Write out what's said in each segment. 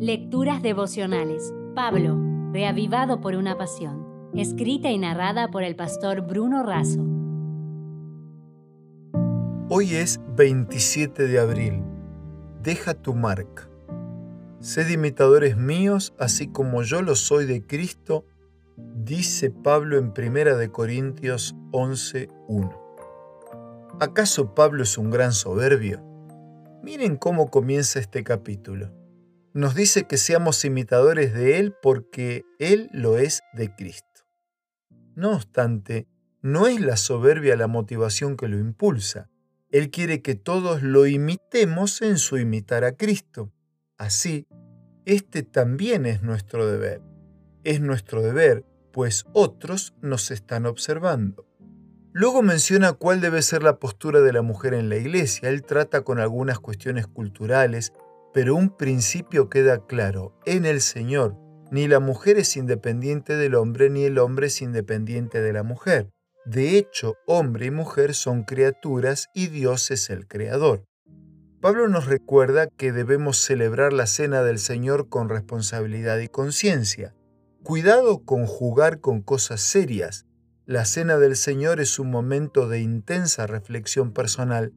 Lecturas devocionales. Pablo, reavivado por una pasión. Escrita y narrada por el pastor Bruno Razo. Hoy es 27 de abril. Deja tu marca. Sed imitadores míos, así como yo lo soy de Cristo, dice Pablo en 1 Corintios 11:1. ¿Acaso Pablo es un gran soberbio? Miren cómo comienza este capítulo nos dice que seamos imitadores de Él porque Él lo es de Cristo. No obstante, no es la soberbia la motivación que lo impulsa. Él quiere que todos lo imitemos en su imitar a Cristo. Así, este también es nuestro deber. Es nuestro deber, pues otros nos están observando. Luego menciona cuál debe ser la postura de la mujer en la iglesia. Él trata con algunas cuestiones culturales pero un principio queda claro, en el Señor, ni la mujer es independiente del hombre, ni el hombre es independiente de la mujer. De hecho, hombre y mujer son criaturas y Dios es el Creador. Pablo nos recuerda que debemos celebrar la cena del Señor con responsabilidad y conciencia. Cuidado con jugar con cosas serias. La cena del Señor es un momento de intensa reflexión personal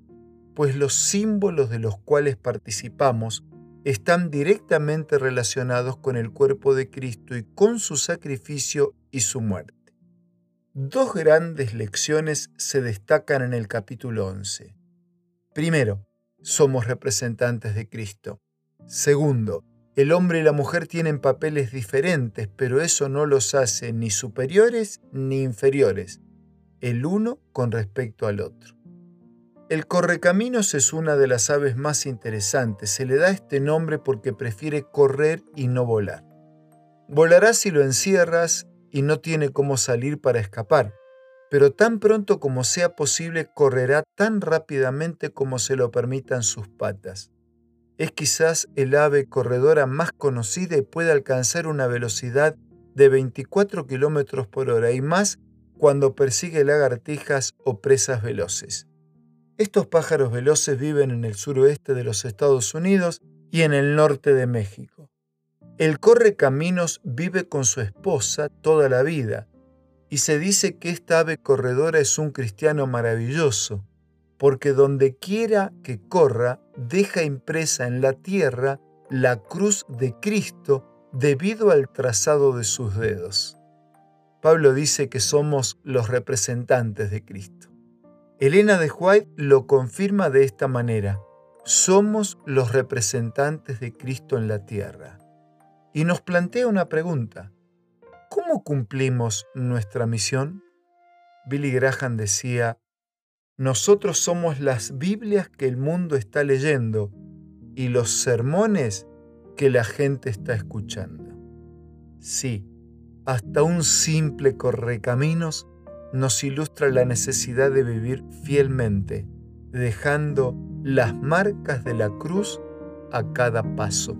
pues los símbolos de los cuales participamos están directamente relacionados con el cuerpo de Cristo y con su sacrificio y su muerte. Dos grandes lecciones se destacan en el capítulo 11. Primero, somos representantes de Cristo. Segundo, el hombre y la mujer tienen papeles diferentes, pero eso no los hace ni superiores ni inferiores, el uno con respecto al otro. El correcaminos es una de las aves más interesantes. Se le da este nombre porque prefiere correr y no volar. Volará si lo encierras y no tiene cómo salir para escapar, pero tan pronto como sea posible correrá tan rápidamente como se lo permitan sus patas. Es quizás el ave corredora más conocida y puede alcanzar una velocidad de 24 km por hora y más cuando persigue lagartijas o presas veloces. Estos pájaros veloces viven en el suroeste de los Estados Unidos y en el norte de México. El correcaminos vive con su esposa toda la vida y se dice que esta ave corredora es un cristiano maravilloso, porque donde quiera que corra deja impresa en la tierra la cruz de Cristo debido al trazado de sus dedos. Pablo dice que somos los representantes de Cristo. Elena de White lo confirma de esta manera. Somos los representantes de Cristo en la tierra. Y nos plantea una pregunta. ¿Cómo cumplimos nuestra misión? Billy Graham decía, nosotros somos las Biblias que el mundo está leyendo y los sermones que la gente está escuchando. Sí, hasta un simple correcaminos nos ilustra la necesidad de vivir fielmente, dejando las marcas de la cruz a cada paso.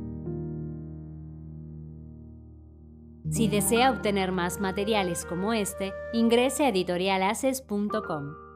Si desea obtener más materiales como este, ingrese a editorialaces.com.